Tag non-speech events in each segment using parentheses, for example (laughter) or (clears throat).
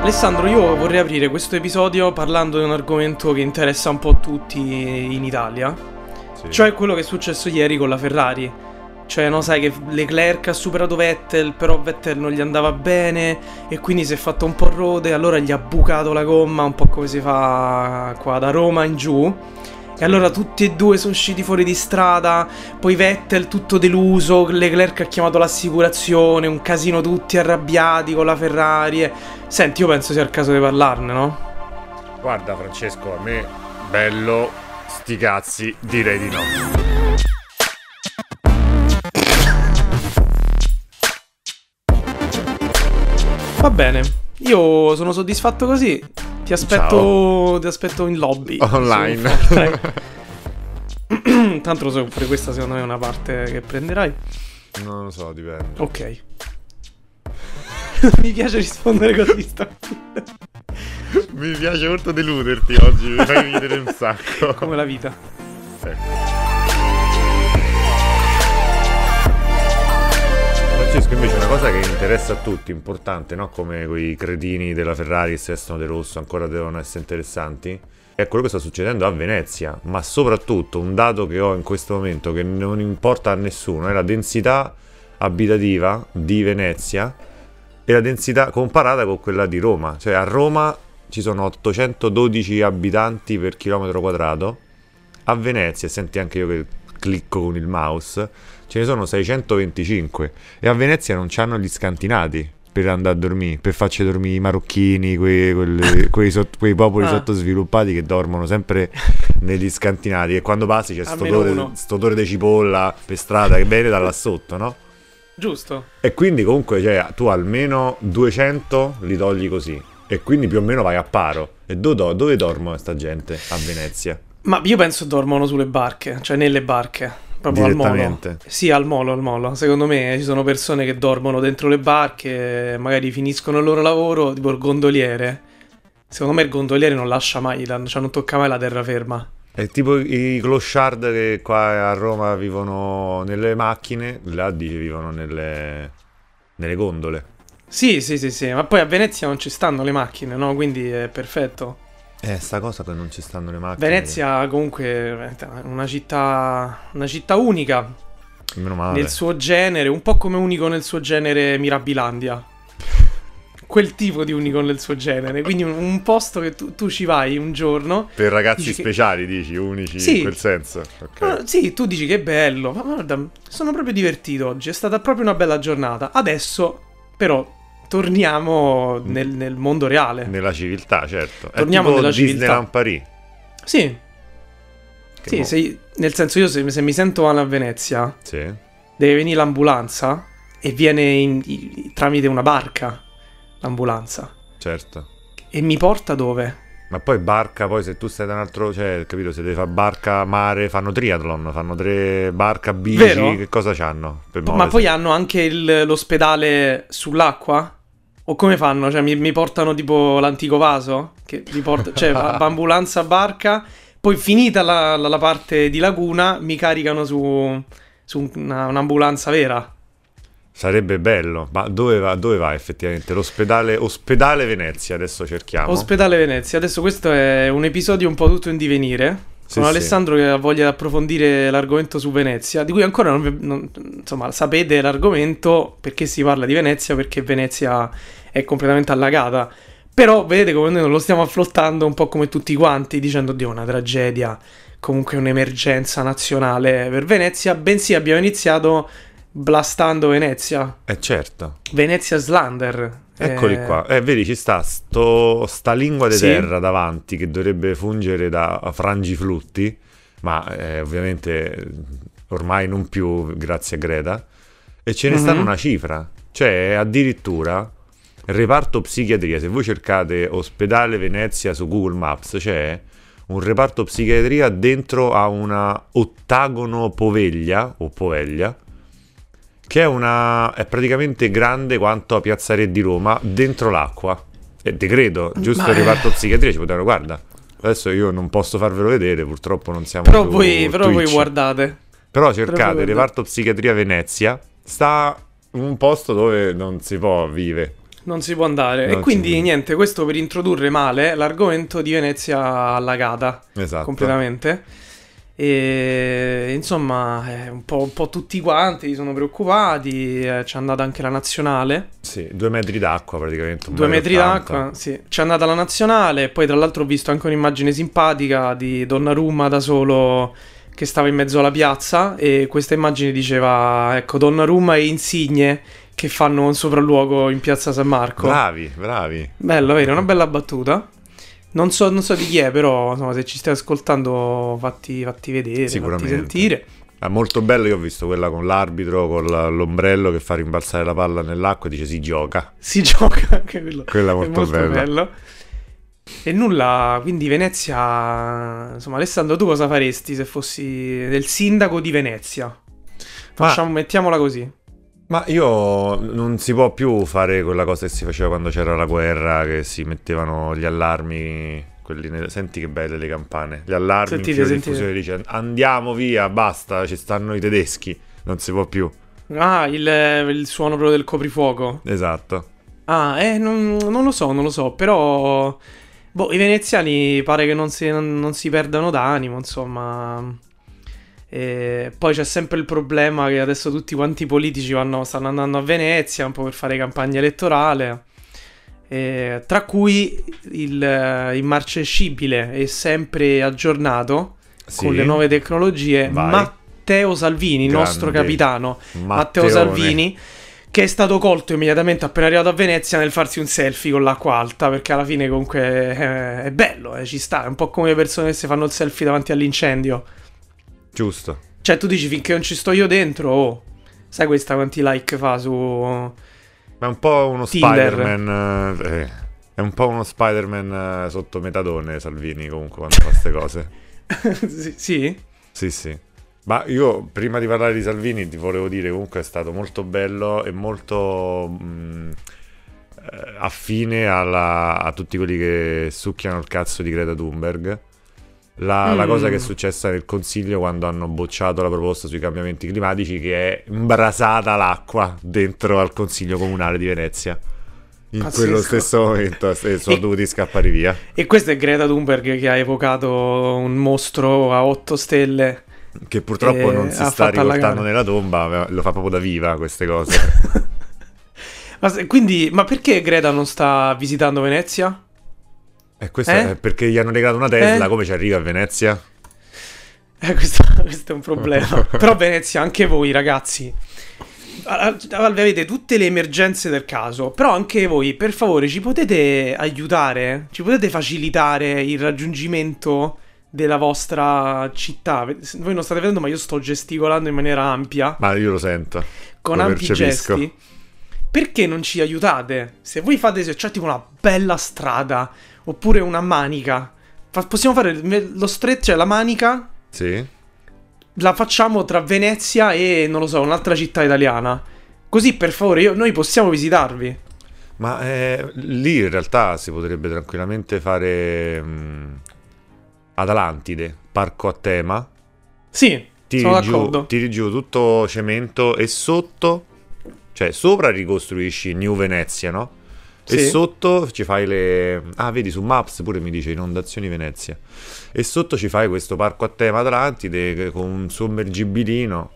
Alessandro, io vorrei aprire questo episodio parlando di un argomento che interessa un po' tutti in Italia, Sì. cioè quello che è successo ieri con la Ferrari. Cioè, no, sai che Leclerc ha superato Vettel, però Vettel non gli andava bene e quindi si è fatto un po' rode, allora gli ha bucato la gomma, un po' come si fa qua da Roma in giù. E allora tutti e due sono usciti fuori di strada, poi Vettel tutto deluso, Leclerc ha chiamato l'assicurazione, un casino tutti arrabbiati con la Ferrari. e- Senti, io penso sia il caso di parlarne, no? Guarda Francesco, a me bello, sti cazzi, direi di no. Va bene, io sono soddisfatto così. Ti aspetto, ti aspetto in lobby. Online. (laughs) (clears throat) Tanto lo so, pure questa secondo me è una parte che prenderai. Non lo so, dipende. Ok. (laughs) Mi piace rispondere così stamattina. (laughs) Mi piace molto deluderti oggi, mi fai ridere un sacco. Come la vita. Ecco. Francesco, invece, una cosa che interessa a tutti, importante, no? Come quei cretini della Ferrari si vestono di rosso, ancora devono essere interessanti, è quello che sta succedendo a Venezia. Ma soprattutto un dato che ho in questo momento che non importa a nessuno è la densità abitativa di Venezia e la densità comparata con quella di Roma. Cioè a Roma ci sono 812 abitanti per chilometro quadrato, a Venezia, senti anche io che clicco con il mouse, ce ne sono 625 e a Venezia non c'hanno gli scantinati per andare a dormire, per farci dormire i marocchini, quei, quelle- (laughs) quei sott- quei popoli Ah. sottosviluppati che dormono sempre (laughs) negli scantinati e quando passi c'è sto odore, sto odore di cipolla per strada che viene da là sotto, no? Giusto. E quindi comunque cioè, tu almeno 200 li togli così. E quindi più o meno vai a paro. E do- do- dove dormo questa gente a Venezia? Ma io penso dormono sulle barche, cioè nelle barche. Proprio al molo. Sì, al molo, al molo. Secondo me ci sono persone che dormono dentro le barche, magari finiscono il loro lavoro, tipo il gondoliere. Secondo me il gondoliere non lascia mai, cioè non tocca mai la terraferma. È tipo i clochard che qua a Roma vivono nelle macchine, là dice vivono nelle, nelle gondole. Sì, sì, sì, sì, ma poi a Venezia non ci stanno le macchine, no? Quindi è perfetto. Eh, sta cosa che non ci stanno le macchine. Venezia comunque è una città, una città unica Meno male. nel suo genere, un po' come unico nel suo genere Mirabilandia. (laughs) Quel tipo di unico nel suo genere, quindi un, un posto che tu, tu ci vai un giorno. Per ragazzi Dici che- speciali, dici, unici Sì. in quel senso. Ok. Ah, sì, tu dici che è bello, ma guarda, sono proprio divertito oggi, è stata proprio una bella giornata. Adesso, però, torniamo nel, nel mondo reale. Nella civiltà, certo. Torniamo nella civiltà. Disneyland Paris. Sì, Che sì, mo- se- nel senso io se, se mi sento male a Venezia, Sì. deve venire l'ambulanza e viene in- i- tramite una barca l'ambulanza Certo. e mi porta dove? Ma poi barca, poi se tu stai da un altro, cioè, capito, se devi fare barca, mare, fanno triathlon, fanno tre barca, bici, Vero? che cosa c'hanno? Ma poi hanno anche il- l'ospedale sull'acqua? O come fanno? Cioè mi, mi portano tipo l'antico vaso? Che mi porta, cioè ambulanza barca, poi finita la, la- la parte di laguna mi caricano su, su una- un'ambulanza vera. Sarebbe bello, ma dove va, dove va effettivamente? L'ospedale, ospedale Venezia, adesso cerchiamo. Ospedale Venezia. Adesso questo è un episodio un po' tutto in divenire. Sì, Con sì. Alessandro che ha voglia di approfondire l'argomento su Venezia, di cui ancora non, non- insomma, sapete l'argomento perché si parla di Venezia, perché Venezia è completamente allagata. Però vedete come noi non lo stiamo affrontando un po' come tutti quanti, dicendo Dio, una tragedia, comunque un'emergenza nazionale per Venezia, bensì abbiamo iniziato blastando Venezia. Eh certo, Venezia Slander. eccoli Eh, qua. Eh, vedi, ci sta sto, sta lingua di Sì. terra davanti che dovrebbe fungere da frangiflutti, ma eh, ovviamente ormai non più grazie a Greta. E ce ne Mhm. stanno una cifra, cioè addirittura reparto psichiatria. Se voi cercate ospedale Venezia su Google Maps, c'è un reparto psichiatria dentro a una ottagono poveglia o poveglia che è una è praticamente grande quanto a Piazza Re di Roma dentro l'acqua. E te credo, giusto Ma il reparto psichiatria ci potevano guarda. Adesso io non posso farvelo vedere, purtroppo non siamo Però voi, però voi guardate. Però cercate reparto psichiatria Venezia, sta in un posto dove non si può vivere. Non si può andare. Non e quindi si- niente, questo per introdurre male l'argomento di Venezia allagata Esatto. completamente. E insomma, eh, un, po', un po' tutti quanti sono preoccupati. eh, c'è andata anche la nazionale. Sì, due metri d'acqua praticamente. Due metri e ottanta. d'acqua, sì. C'è andata la nazionale. Poi, tra l'altro, ho visto anche un'immagine simpatica di Donnarumma da solo che stava in mezzo alla piazza. E questa immagine diceva: Ecco, Donnarumma e Insigne che fanno un sopralluogo in piazza San Marco. Bravi, bravi. Bello, vero? Una bella battuta. Non so, non so di chi è, però insomma, se ci stai ascoltando, fatti, fatti vedere, fatti sentire. È molto bello, io ho visto quella con l'arbitro, con l'ombrello che fa rimbalzare la palla nell'acqua e dice si gioca. Si (laughs) gioca anche quello. Quella è È molto, molto bella. bello. E nulla, quindi Venezia. Insomma, Alessandro, tu cosa faresti se fossi del sindaco di Venezia? Facciamo, mettiamola così. Ma io non si può più fare quella cosa che si faceva quando c'era la guerra, che si mettevano gli allarmi, quelli nelle- senti che belle le campane, gli allarmi Sentite, in diffusione dice andiamo via, basta, ci stanno i tedeschi, non si può più. Ah, il, il suono proprio del coprifuoco. Esatto. Ah, eh, non, non lo so, non lo so, però... Boh, i veneziani pare che non si, non- non si perdano d'animo, insomma... E poi c'è sempre il problema che adesso tutti quanti i politici vanno- stanno andando a Venezia un po' per fare campagna elettorale, e tra cui il eh, immarcescibile e sempre aggiornato Sì. con le nuove tecnologie Vai. Matteo Salvini, il nostro capitano. Matteo. Salvini, che è stato colto immediatamente appena arrivato a Venezia nel farsi un selfie con l'acqua alta, perché alla fine comunque eh, è bello, eh, ci sta, è un po' come le persone che si fanno il selfie davanti all'incendio. Giusto. Cioè tu dici finché non ci sto io dentro, oh, sai questa quanti like fa su... Ma è un po' uno Tinder. Spider-Man. eh, eh, è un po' uno Spider-Man eh, sotto metadone Salvini comunque quando fa queste cose. (laughs) sì, sì? Sì, sì. Ma io prima di parlare di Salvini ti volevo dire comunque è stato molto bello e molto mh, eh, affine alla- a tutti quelli che succhiano il cazzo di Greta Thunberg. La, la Mm. cosa che è successa nel consiglio quando hanno bocciato la proposta sui cambiamenti climatici che è imbrasata l'acqua dentro al consiglio comunale di Venezia. In Pazzesco. quello stesso momento e sono (laughs) E- dovuti scappare via. E questa è Greta Thunberg che ha evocato un mostro a 8 stelle. Che purtroppo Eh, non si sta riportando nella tomba, lo fa proprio da viva queste cose. (laughs) Ma quindi, ma perché Greta non sta visitando Venezia? E questo Eh? è perché gli hanno regalato una Tesla, Eh? come ci arriva a Venezia? Eh, questo, (laughs) questo è un problema. (laughs) Però Venezia, anche voi ragazzi, avete tutte le emergenze del caso, però anche voi, per favore, ci potete aiutare? Ci potete facilitare il raggiungimento della vostra città? Voi non state vedendo, ma io sto gesticolando in maniera ampia, Ma io lo sento. con lo ampi percepisco. gesti. Perché non ci aiutate? Se voi fate, se c'è tipo una bella strada, oppure una manica, fa- possiamo fare lo stretch, cioè la manica Sì? la facciamo tra Venezia e, non lo so, un'altra città italiana. Così, per favore, io- noi possiamo visitarvi. Ma eh, lì in realtà si potrebbe tranquillamente fare mh, Atlantide, parco a tema. Sì, Tiri sono giù, d'accordo. tiri giù tutto cemento e sotto, cioè sopra ricostruisci New Venezia, no? E Sì. sotto ci fai le... Ah, vedi, su Maps pure mi dice inondazioni Venezia. E sotto ci fai questo parco a tema Atlantide con un sommergibilino.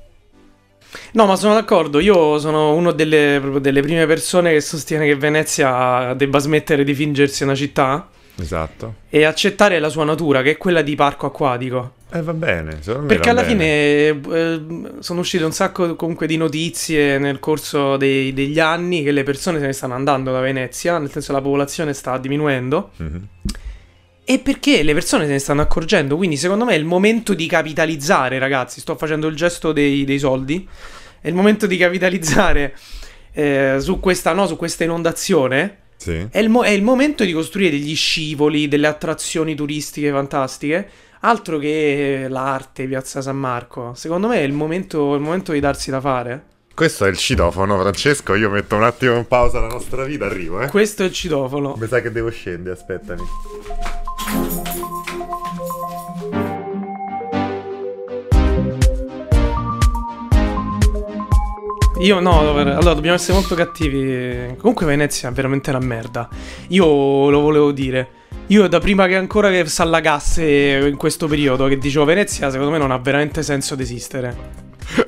No, ma sono d'accordo. Io sono una delle, delle prime persone che sostiene che Venezia debba smettere di fingersi una città Esatto. e accettare la sua natura, che è quella di parco acquatico. E va bene, Perché va alla bene. fine eh, sono uscite un sacco comunque di notizie nel corso dei- degli anni che le persone se ne stanno andando da Venezia, nel senso la popolazione sta diminuendo. Mhm. E perché le persone se ne stanno accorgendo, quindi secondo me è il momento di capitalizzare, ragazzi. Sto facendo il gesto dei, dei soldi. È il momento di capitalizzare eh, su, questa, no, su questa inondazione. Sì. È il, mo- è il momento di costruire degli scivoli, delle attrazioni turistiche fantastiche. Altro che l'arte, Piazza San Marco. Secondo me è il momento, il momento di darsi da fare. Questo è il citofono, Francesco. Io metto un attimo in pausa la nostra vita, arrivo, eh. Questo è il citofono. Mi sa che devo scendere, aspettami. Io no, allora dobbiamo essere molto cattivi. Comunque Venezia è veramente una merda. Io lo volevo dire. Io da prima che ancora che s'allagasse in questo periodo, che dicevo Venezia, secondo me non ha veramente senso di esistere.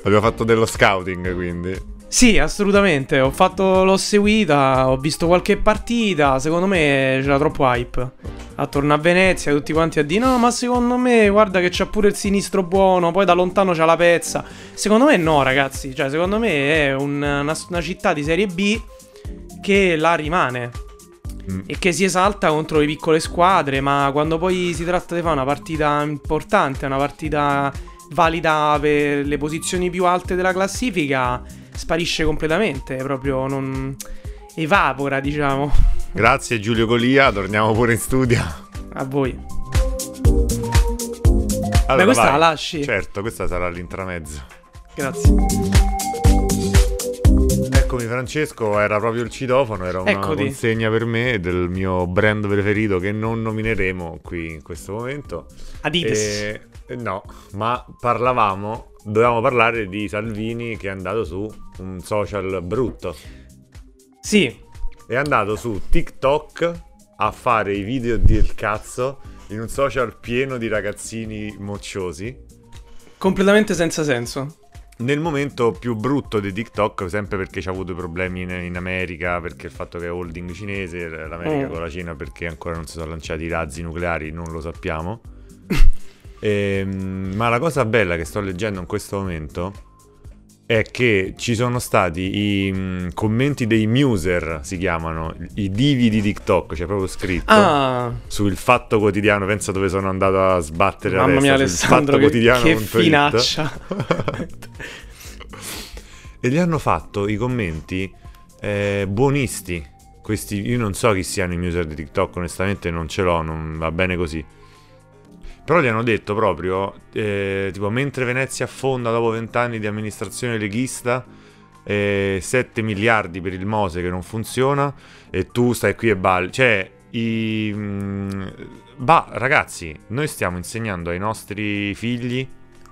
Abbiamo fatto dello scouting, quindi. Sì, assolutamente. Ho fatto, l'ho seguita, ho visto qualche partita. Secondo me c'era troppo hype. Attorno a Venezia, tutti quanti a dire: No, ma secondo me, guarda che c'ha pure il sinistro buono. Poi da lontano c'ha la pezza. Secondo me, no, ragazzi. Cioè, secondo me è un, una, una città di serie B che la rimane. Mm. E che si esalta contro le piccole squadre. Ma quando poi si tratta di fare una partita importante, una partita valida per le posizioni più alte della classifica sparisce completamente, proprio non evapora, diciamo. Grazie Giulio Golia, torniamo pure in studio. A voi. Allora, Beh, questa vai. la lasci. Certo, questa sarà l'intramezzo. Grazie. Eccomi Francesco, era proprio il citofono, era una Eccoti. consegna per me del mio brand preferito che non nomineremo qui in questo momento. Adidas. E, no, ma parlavamo, dovevamo parlare di Salvini che è andato su un social brutto. Sì, È andato su TikTok a fare i video del cazzo in un social pieno di ragazzini mocciosi. completamente senza senso. Nel momento più brutto di TikTok, sempre perché c'ha avuto problemi in, in America, perché il fatto che è holding cinese, l'America Mm. con la Cina perché ancora non si sono lanciati i razzi nucleari, non lo sappiamo. (laughs) Ehm, ma la cosa bella che sto leggendo in questo momento è che ci sono stati i mm, commenti dei muser, si chiamano, i divi di TikTok, c'è proprio scritto Ah, sul Fatto Quotidiano, pensa dove sono andato a sbattere la mamma mia testa, sul Alessandro, che, che fattoquotidiano.it. finaccia. (laughs) E gli hanno fatto i commenti eh, buonisti. Questi, io non so chi siano i user di TikTok, onestamente non ce l'ho, non va bene così. Però gli hanno detto proprio, eh, tipo, mentre Venezia affonda dopo vent'anni di amministrazione leghista, eh, 7 miliardi per il Mose che non funziona, e tu stai qui e balli. Cioè, i... mm, Bah, ragazzi, noi stiamo insegnando ai nostri figli,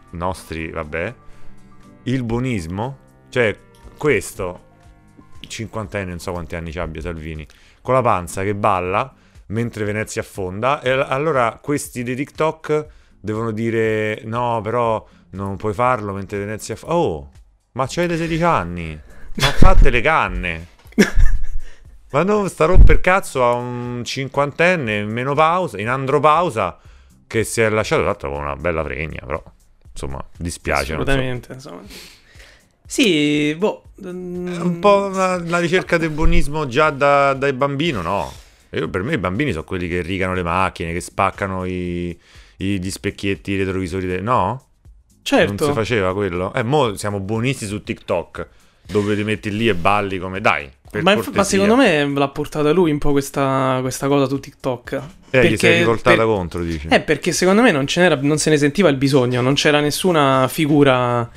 nostri, vabbè, il buonismo. Cioè, questo, cinquantenne, non so quanti anni ci abbia Salvini, con la panza che balla mentre Venezia affonda. E al- allora questi di TikTok devono dire: No, però non puoi farlo mentre Venezia affonda. Oh, ma c'hai 16 anni, ma fate le canne. (laughs) Ma non sta romper cazzo a un cinquantenne in menopausa, in andropausa, che si è lasciato tra l'altro con una bella pregna, però insomma, dispiace. non so. Assolutamente, insomma. Sì, boh. È un po' una, una ricerca del buonismo già da, dai bambini, no? Io- per me i bambini sono quelli che rigano le macchine, che spaccano i, i- gli specchietti, i retrovisori. de- No? Non Certo. si faceva quello? Eh, mo siamo buonisti su TikTok, dove ti metti lì e balli come... Dai, Ma, ma secondo me l'ha portata lui un po' questa, questa cosa su TikTok. Eh, gli sei Perché- rivoltata per- contro, dici? Eh, perché secondo me non, ce n'era, non se ne sentiva il bisogno, non c'era nessuna figura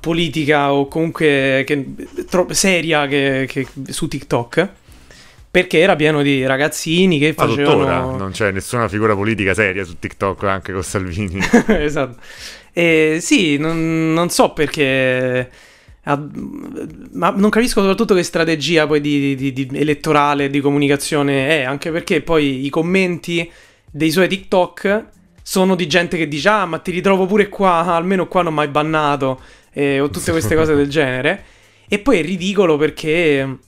politica o comunque che- tro- seria che, che- su TikTok. Perché era pieno di ragazzini che Ma tuttora facevano... non c'è nessuna figura politica seria su TikTok anche con Salvini. (laughs) esatto. E sì, non, non so perché. Ma non capisco soprattutto che strategia poi di, di- di- elettorale, di comunicazione è, anche perché poi i commenti dei suoi TikTok sono di gente che dice: Ah, ma ti ritrovo pure qua, (laughs) almeno qua non mi hai bannato, eh, o tutte queste cose del (laughs) genere. E poi è ridicolo perché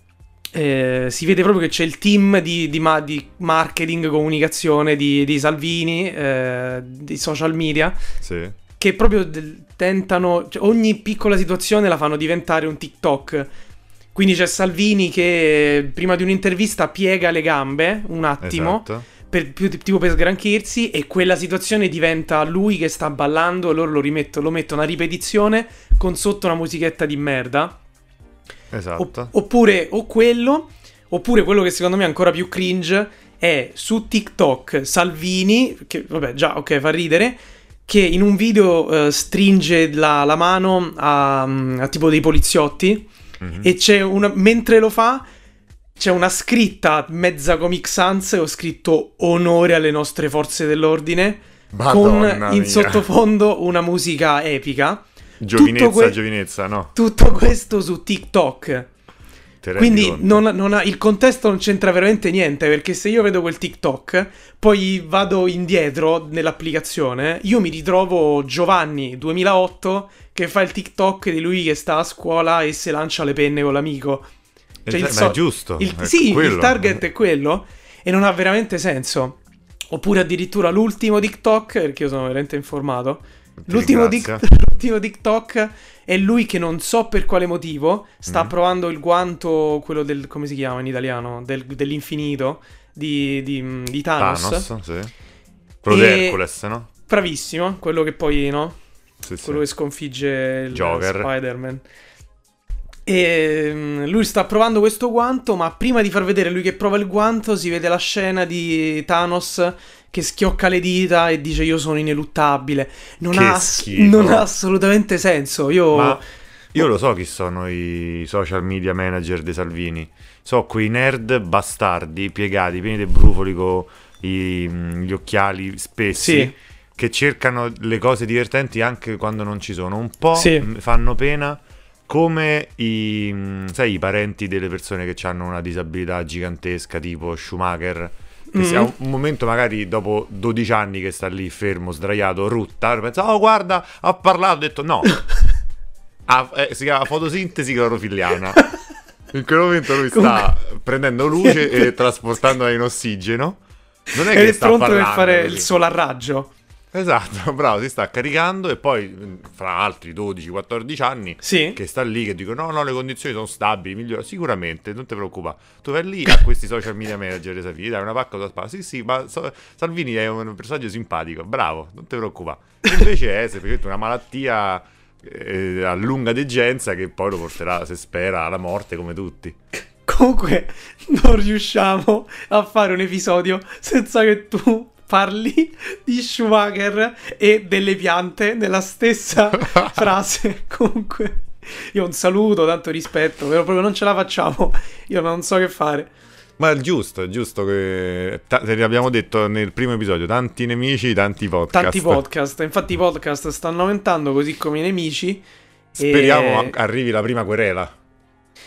eh, si vede proprio che c'è il team di, di ma- di marketing, comunicazione di, di Salvini, eh, di social media, sì. che proprio del- tentano, cioè, ogni piccola situazione la fanno diventare un TikTok. Quindi c'è Salvini che prima di un'intervista piega le gambe un attimo, Esatto. per, tipo per sgranchirsi, e quella situazione diventa lui che sta ballando e loro lo, rimetto- lo mettono a ripetizione con sotto una musichetta di merda. Esatto. Opp- oppure o quello, oppure quello che secondo me è ancora più cringe è su TikTok Salvini, che vabbè già ok fa ridere, che in un video eh, stringe la, la mano a, a tipo dei poliziotti Mhm. e c'è una, mentre lo fa c'è una scritta mezza Comic Sans, ho scritto onore alle nostre forze dell'ordine, Madonna con in mia. sottofondo una musica epica. Giovinezza, que- giovinezza, no. Tutto questo su TikTok. Quindi non, non ha- il contesto non c'entra veramente niente, perché se io vedo quel TikTok, poi vado indietro nell'applicazione, io mi ritrovo Giovanni 2008 che fa il TikTok di lui che sta a scuola e si lancia le penne con l'amico. Eh, Cioè, il ma so- è giusto. il- è sì, quello. il target è quello e non ha veramente senso. Oppure addirittura l'ultimo TikTok, perché io sono veramente informato. Ti L'ultimo, tic- (laughs) l'ultimo TikTok è lui che non so per quale motivo sta Mm. provando il guanto, quello del, come si chiama in italiano, Del- dell'infinito di, di, di Thanos. Thanos, sì. Quello di E- Hercules, no? Bravissimo, quello che poi, no? Sì, sì. Quello che sconfigge il Joker. Spider-Man. E mm, lui sta provando questo guanto, ma prima di far vedere lui che prova il guanto, si vede la scena di Thanos che schiocca le dita e dice io sono ineluttabile. Non, ha, non ha assolutamente senso. Io... Ma io lo so chi sono i social media manager dei Salvini. So quei nerd bastardi piegati, pieni di brufoli con gli occhiali spessi. Sì. Che cercano le cose divertenti anche quando non ci sono. Un po' Sì. fanno pena come i, sai, i parenti delle persone che hanno una disabilità gigantesca, tipo Schumacher. Che sia Mhm. un momento magari dopo 12 anni che sta lì fermo, sdraiato, rutta, pensa, oh guarda, ha parlato, ho detto no. (laughs) Ah, eh, si chiama fotosintesi clorofilliana. (laughs) In quel momento lui sta prendendo luce e trasportandola in ossigeno. Non è Ed che è sta pronto per parlando fare così. il sole a raggio. Esatto, (laughs) bravo, si sta caricando e poi mh, fra altri 12-14 anni Sì. che sta lì che dicono no, no, le condizioni sono stabili, migliora. Sicuramente, non ti preoccupare. Tu vai lì a questi social media manager dei Salvini, dai una pacca tua spalla. Sì, sì, ma so- Salvini è un personaggio simpatico, bravo, non ti preoccupare. Invece è semplicemente una malattia eh, a lunga degenza che poi lo porterà, se spera, alla morte come tutti. Comunque non riusciamo a fare un episodio senza che tu parli di Schumacher e delle piante nella stessa (laughs) frase. Comunque io un saluto, tanto rispetto, però proprio non ce la facciamo. Io non so che fare. Ma è giusto, è giusto che... ta- te l'abbiamo detto nel primo episodio, tanti nemici, tanti podcast. Tanti podcast, infatti i podcast stanno aumentando così come i nemici. Speriamo E- arrivi la prima querela.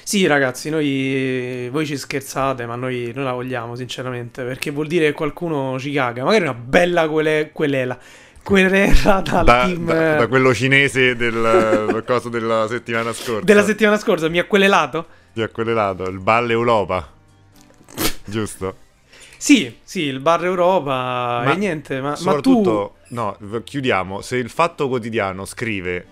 Sì, ragazzi, noi voi ci scherzate, ma noi, noi la vogliamo, sinceramente, perché vuol dire che qualcuno ci caga. Magari una bella quele, querela. Querela dal Da, team da- da quello cinese del (laughs) coso della settimana scorsa. della settimana scorsa. Mi ha querelato? Ti ha querelato, il Balle Europa. Giusto? Sì, sì, il bar Europa Ma e niente, ma, ma tu... Soprattutto, no, chiudiamo. Se il Fatto Quotidiano scrive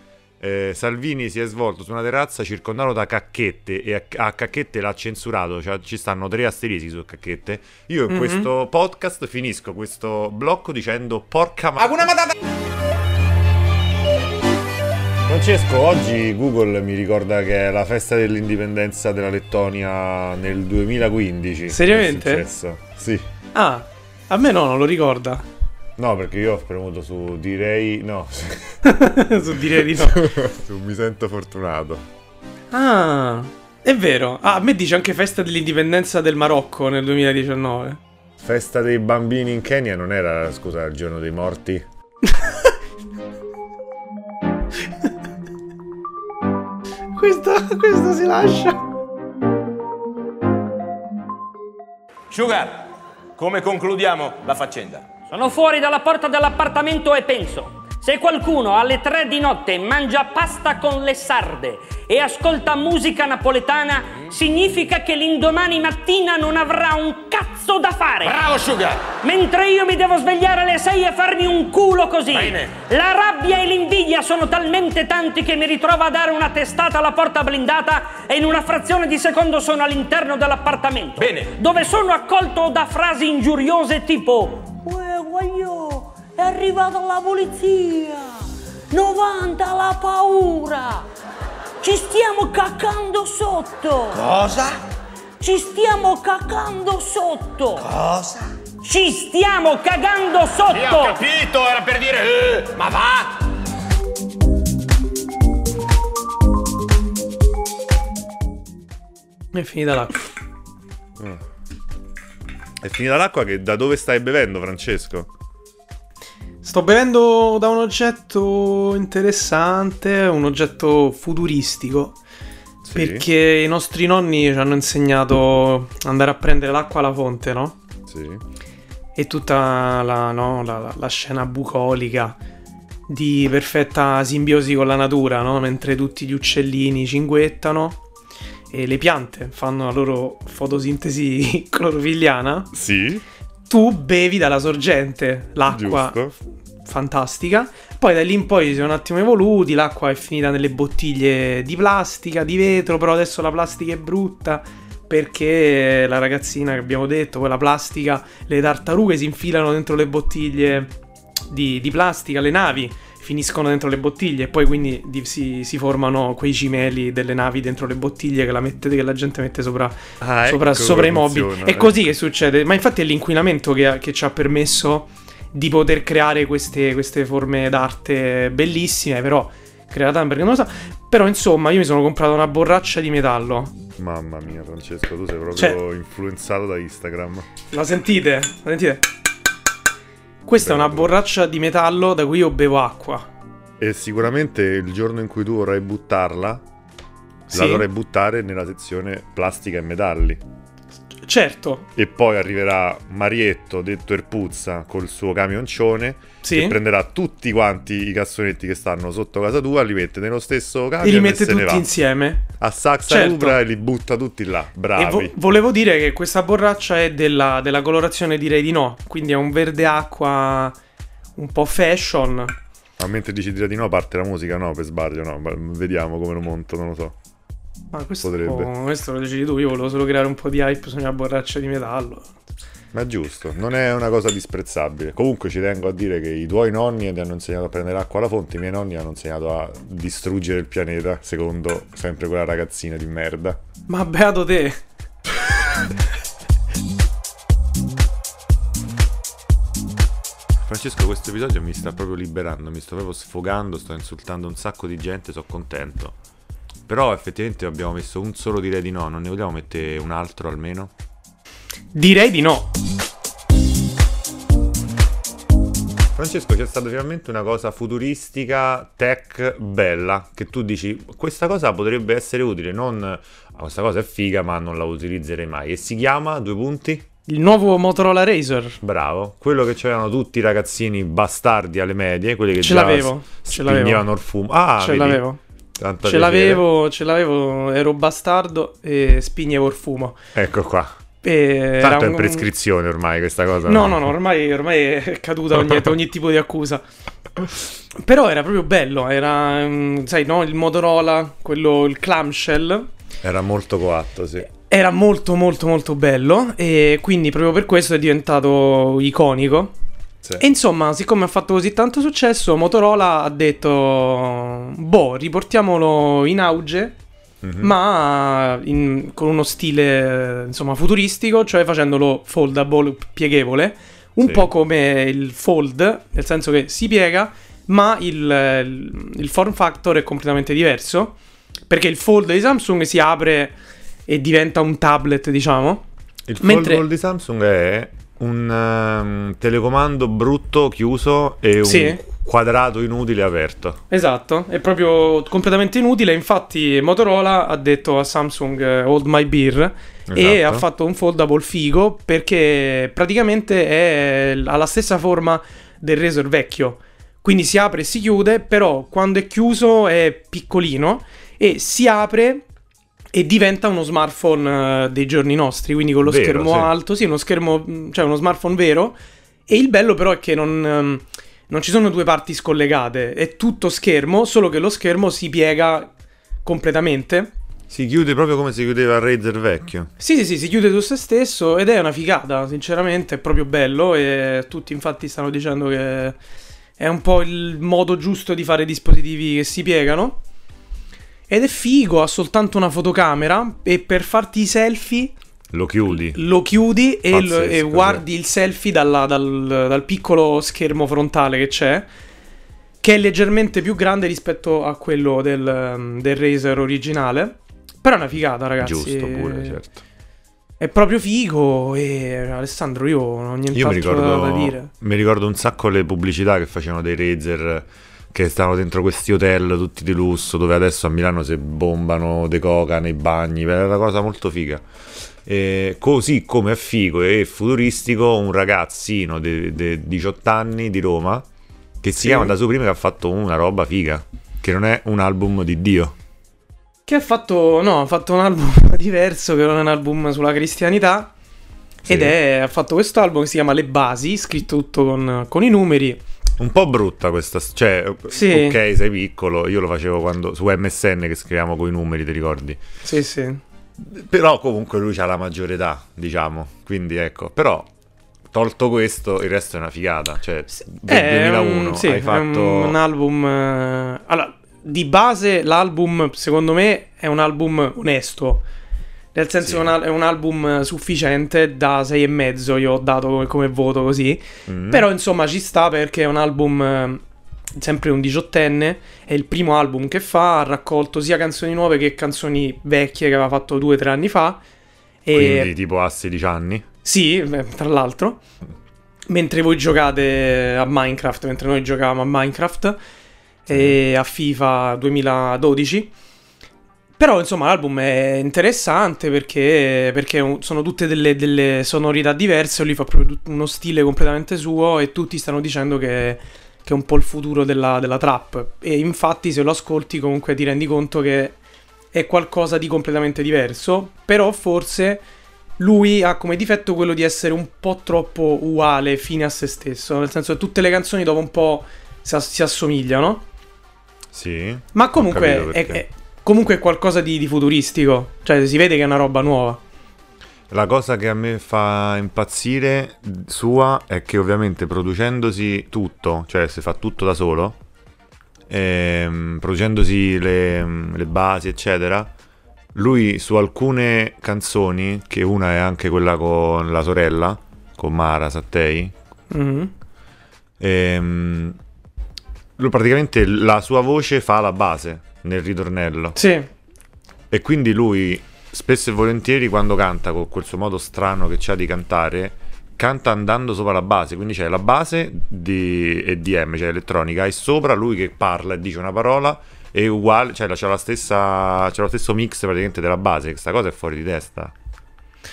eh, Salvini si è svolto su una terrazza circondato da cacchette e a, a cacchette l'ha censurato, cioè ci stanno tre asterischi su cacchette. Io in Mhm. questo podcast finisco questo blocco dicendo porca ma... Francesco, oggi Google mi ricorda che è la festa dell'indipendenza della Lettonia nel 2015. Seriamente? È successo. Sì. Ah, a me no, non lo ricorda. No, perché io ho premuto su direi no. (laughs) Su dire di no. (laughs) su mi sento fortunato. Ah, è vero. Ah, a me dice anche festa dell'indipendenza del Marocco nel 2019. Festa dei bambini in Kenya non era, scusa, il giorno dei morti? (laughs) Questa, questa si lascia. Sugar, come concludiamo la faccenda? Sono fuori dalla porta dell'appartamento e penso, se qualcuno alle tre di notte mangia pasta con le sarde e ascolta musica napoletana, significa che l'indomani mattina non avrà un cazzo da fare. Bravo Sugar! Mentre io mi devo svegliare alle 6 e farmi un culo così. Bene. La rabbia e l'invidia sono talmente tanti che mi ritrovo a dare una testata alla porta blindata e in una frazione di secondo sono all'interno dell'appartamento. Bene. Dove sono accolto da frasi ingiuriose tipo Uè, guaglio, è arrivata la polizia. 90 la paura. Ci stiamo cacando sotto. Cosa? Ci stiamo cacando sotto. Cosa? Ci stiamo cagando Io ho sotto! capito, era per dire, eh, ma va! È finita l'acqua. È finita l'acqua che da dove stai bevendo, Francesco? Sto bevendo da un oggetto interessante, un oggetto futuristico. Sì. Perché i nostri nonni ci hanno insegnato andare a prendere l'acqua alla fonte, no? Sì. E tutta la, no, la- la scena bucolica di perfetta simbiosi con la natura, no? Mentre tutti gli uccellini cinguettano e le piante fanno la loro fotosintesi (laughs) clorofilliana, Sì, tu bevi dalla sorgente l'acqua giusto. fantastica. Poi da lì in poi si sono un attimo evoluti. L'acqua è finita nelle bottiglie di plastica, di vetro. Però adesso la plastica è brutta. Perché la ragazzina che abbiamo detto, quella plastica, le tartarughe si infilano dentro le bottiglie di, di plastica, le navi finiscono dentro le bottiglie e poi quindi di- si, si formano quei cimeli delle navi dentro le bottiglie che la, mette- che la gente mette sopra, Ah, sopra, ecco sopra i mobili. funziona, È ecco. così che succede. Ma infatti è l'inquinamento che, che ci ha permesso di poter creare queste, queste forme d'arte bellissime, però creata perché non lo sa. Però insomma, io mi sono comprato una borraccia di metallo. Mamma mia, Francesco, tu sei proprio Cioè- influenzato da Instagram. La sentite? La sentite? Questa è una borraccia di metallo da cui io bevo acqua. E sicuramente il giorno in cui tu vorrai buttarla, Sì. la dovrai buttare nella sezione plastica e metalli. Certo, E poi arriverà Marietto, detto Erpuzza, col suo camioncione, sì. che prenderà tutti quanti i cassonetti che stanno sotto casa tua, li mette nello stesso camion E li e mette ne tutti insieme. A Saxa Certo. Rubra e li butta tutti là. E Bravi. vo- volevo dire che questa borraccia è della, della colorazione direi di no. Quindi è un verde acqua un po' fashion. Ma mentre dici di no, parte la musica, no, per sbaglio, no. Vediamo come lo monto, non lo so. Ma questo, Potrebbe. questo lo decidi tu. Io volevo solo creare un po' di hype su una borraccia di metallo. Ma è giusto, non è una cosa disprezzabile. Comunque ci tengo a dire che i tuoi nonni ti hanno insegnato a prendere acqua alla fonte, i miei nonni hanno insegnato a distruggere il pianeta, secondo sempre quella ragazzina di merda. Ma beato te. Francesco, questo episodio mi sta proprio liberando, mi sto proprio sfogando, sto insultando un sacco di gente, sono contento. Però effettivamente abbiamo messo un solo direi di no, non ne vogliamo mettere un altro almeno? Direi di no. Francesco, c'è stata finalmente una cosa futuristica, tech, bella, che tu dici, questa cosa potrebbe essere utile, non "Ah, questa cosa è figa ma non la utilizzerei mai. E si chiama, due punti, Il nuovo Motorola Razer. bravo, quello che c'erano tutti i ragazzini bastardi alle medie, quelli che Ce già l'avevo, ce l'avevo. il fumo. Ah, ce vedi? l'avevo. Tanta Ce l'avevo, ce l'avevo, ero bastardo e spignevo il fumo. Ecco qua. E Tanto è in un- prescrizione ormai questa cosa. No, no, no, ormai, ormai è caduta ogni, (laughs) ogni tipo di accusa. Però era proprio bello, era, mm, sai, no, il Motorola, quello, il clamshell, Era molto coatto, sì. era molto molto molto bello e quindi proprio per questo è diventato iconico. Sì. E insomma, siccome ha fatto così tanto successo, Motorola ha detto, boh, riportiamolo in auge, Mhm. ma in- con uno stile, insomma, futuristico, cioè facendolo foldable, pieghevole, un Sì. po' come il fold, nel senso che si piega, ma il, il- il form factor è completamente diverso, perché il fold di Samsung si apre e diventa un tablet, diciamo. Il Mentre- foldable di Samsung è un ehm, telecomando brutto, chiuso e un Sì. quadrato inutile aperto. Esatto, è proprio completamente inutile. Infatti, Motorola ha detto a Samsung eh, Hold My Beer e Esatto. ha fatto un foldable figo perché praticamente è, ha la stessa forma del Razor vecchio. Quindi si apre e si chiude, però quando è chiuso è piccolino e si apre e diventa uno smartphone eh, dei giorni nostri, quindi con lo Vero, schermo sì. alto, sì, uno schermo, mh, cioè uno smartphone vero. E il bello però è che non, ehm, non ci sono due parti scollegate, è tutto schermo, solo che lo schermo si piega completamente. Si chiude proprio come si chiudeva il Razer vecchio. Sì, sì, sì, si chiude su se stesso ed è una figata, sinceramente, è proprio bello e tutti infatti stanno dicendo che è un po' il modo giusto di fare dispositivi che si piegano. Ed è figo, ha soltanto una fotocamera e per farti i selfie Lo chiudi. lo chiudi e, lo- e guardi il selfie dalla- dal, dal piccolo schermo frontale che c'è, che è leggermente più grande rispetto a quello del, del Razer originale. Però è una figata, ragazzi. Giusto pure, certo. È proprio figo e Alessandro io non ho Io mi nient'altro ricordo, da dire. mi ricordo un sacco le pubblicità che facevano dei Razer che stavano dentro questi hotel tutti di lusso dove adesso a Milano si bombano de coca nei bagni, è una cosa molto figa. E così come è figo e futuristico un ragazzino di 18 anni di Roma che si Sì. chiama da su prima che ha fatto una roba figa, che non è un album di Dio. Che ha fatto, no, ha fatto un album (laughs) diverso che non è un album sulla cristianità. Sì. Ed è, ha fatto questo album che si chiama Le Basi, scritto tutto con, con i numeri. Un po' brutta questa, cioè, Sì. ok, sei piccolo, io lo facevo quando su MSN che scriviamo con i numeri, ti ricordi? Sì, sì. Però comunque lui ha la maggiore età, diciamo, quindi ecco, però tolto questo, il resto è una figata, cioè del È 2001 un, sì, hai fatto un, un album... eh, allora, di base l'album, secondo me, è un album onesto. Nel senso Sì. è un, al- è un album sufficiente da 6,5 io ho dato come, voto così. Mm. Però insomma ci sta perché è un album eh, sempre un diciottenne, è il primo album che fa, ha raccolto sia canzoni nuove che canzoni vecchie che aveva fatto due o tre anni fa. E quindi tipo a 16 anni. sì, beh, tra l'altro, mentre voi giocate a Minecraft, mentre noi giocavamo a Minecraft e a FIFA 2012. Però insomma l'album è interessante perché, perché sono tutte delle, delle sonorità diverse, lui fa proprio uno stile completamente suo e tutti stanno dicendo che, che è un po' il futuro della, della trap. E infatti se lo ascolti comunque ti rendi conto che è qualcosa di completamente diverso, però forse lui ha come difetto quello di essere un po' troppo uguale, fine a se stesso, nel senso che tutte le canzoni dopo un po' si, ass- si assomigliano, Sì. ma comunque è, è- comunque è qualcosa di, di futuristico, cioè si vede che è una roba nuova. La cosa che a me fa impazzire sua è che ovviamente producendosi tutto, cioè se fa tutto da solo, ehm, producendosi le, le basi eccetera, lui su alcune canzoni, che una è anche quella con la sorella, con Mara Sattei, Mhm. ehm, praticamente la sua voce fa la base nel ritornello. Sì, E quindi lui spesso e volentieri quando canta con quel suo modo strano che c'ha di cantare, canta andando sopra la base, quindi c'è la base di EDM, cioè elettronica, e sopra lui che parla e dice una parola è uguale, cioè c'è la stessa c'è lo stesso mix praticamente della base, questa cosa è fuori di testa.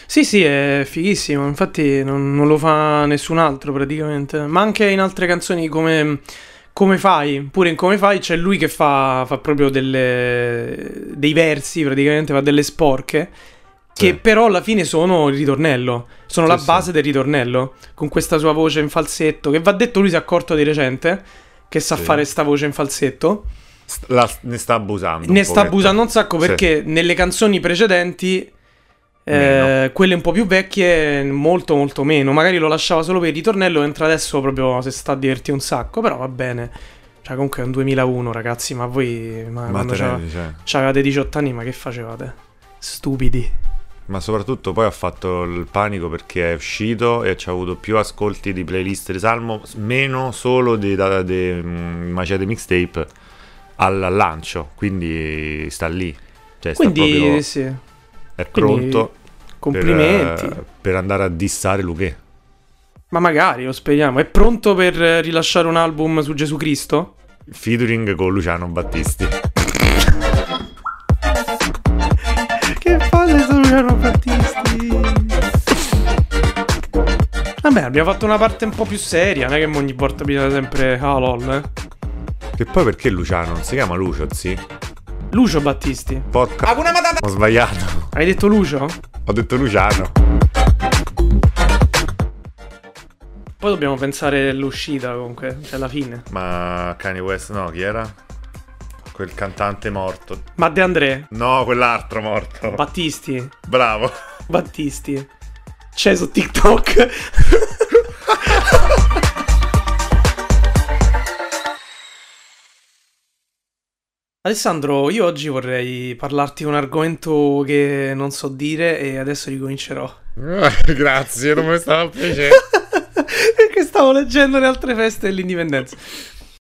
sì, sì, è fighissimo, infatti non, non lo fa nessun altro praticamente, ma anche in altre canzoni come... Come fai? Pure in Come fai c'è lui che fa, fa proprio delle, dei versi, praticamente fa delle sporche, che Sì. però alla fine sono il ritornello, sono Sì, la sì. base del ritornello, con questa sua voce in falsetto, che va detto lui si è accorto di recente, che sa Sì. fare sta voce in falsetto, la- ne sta abusando. ne sta abusando un sacco Sì. perché nelle canzoni precedenti... eh, quelle un po' più vecchie, molto molto meno. Magari lo lasciava solo per il ritornello, mentre adesso proprio si sta a divertire un sacco. Però va bene. Cioè, comunque è un 2001, ragazzi. Ma voi, ma, Ma quando te c'ava- ne- cioè. c'avevate 18 anni, ma che facevate? Stupidi. Ma soprattutto poi ha fatto il panico perché è uscito e ci ha avuto più ascolti di playlist di Salmo, meno solo di, da, di mm, Macete Mixtape al, lancio, quindi sta lì. Cioè sta Quindi, proprio, sì. È quindi, pronto Complimenti. Per, eh, per andare a dissare Luché. Ma magari, lo speriamo. È pronto per rilasciare un album su Gesù Cristo? Featuring con Luciano Battisti. (laughs) Che palle sono Luciano Battisti. Vabbè, abbiamo fatto una parte un po' più seria. Non è che ogni volta bisogna sempre. Ah, lol. Eh. Che poi perché Luciano? Non si chiama Lucio, sì? Lucio Battisti. Porca... Ho sbagliato. Hai detto Lucio? Ho detto Luciano. Poi dobbiamo pensare all'uscita comunque, cioè alla fine. Ma Kanye West no, chi era? Quel cantante morto. Ma De André, No, quell'altro morto. Battisti, Bravo. Battisti. C'è su TikTok. (laughs) Alessandro, io oggi vorrei parlarti di un argomento che non so dire e adesso ricomincerò. (laughs) Grazie, non mi stava a piacere. (laughs) Perché stavo leggendo le altre feste dell'indipendenza.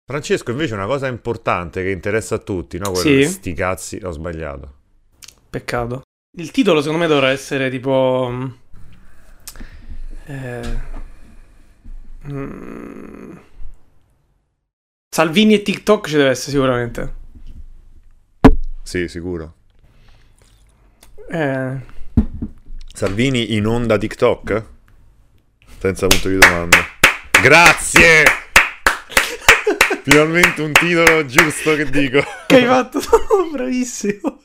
Francesco, invece, una cosa importante che interessa a tutti, no? Quello Sì. sti cazzi, ho sbagliato. Peccato. Il titolo secondo me dovrà essere tipo... mm, eh, mm, Salvini e TikTok ci deve essere sicuramente. Sì, sicuro. Eh, Salvini in onda TikTok? Senza punto di domanda. Grazie! (laughs) Finalmente un titolo giusto che dico. che hai fatto? Bravissimo.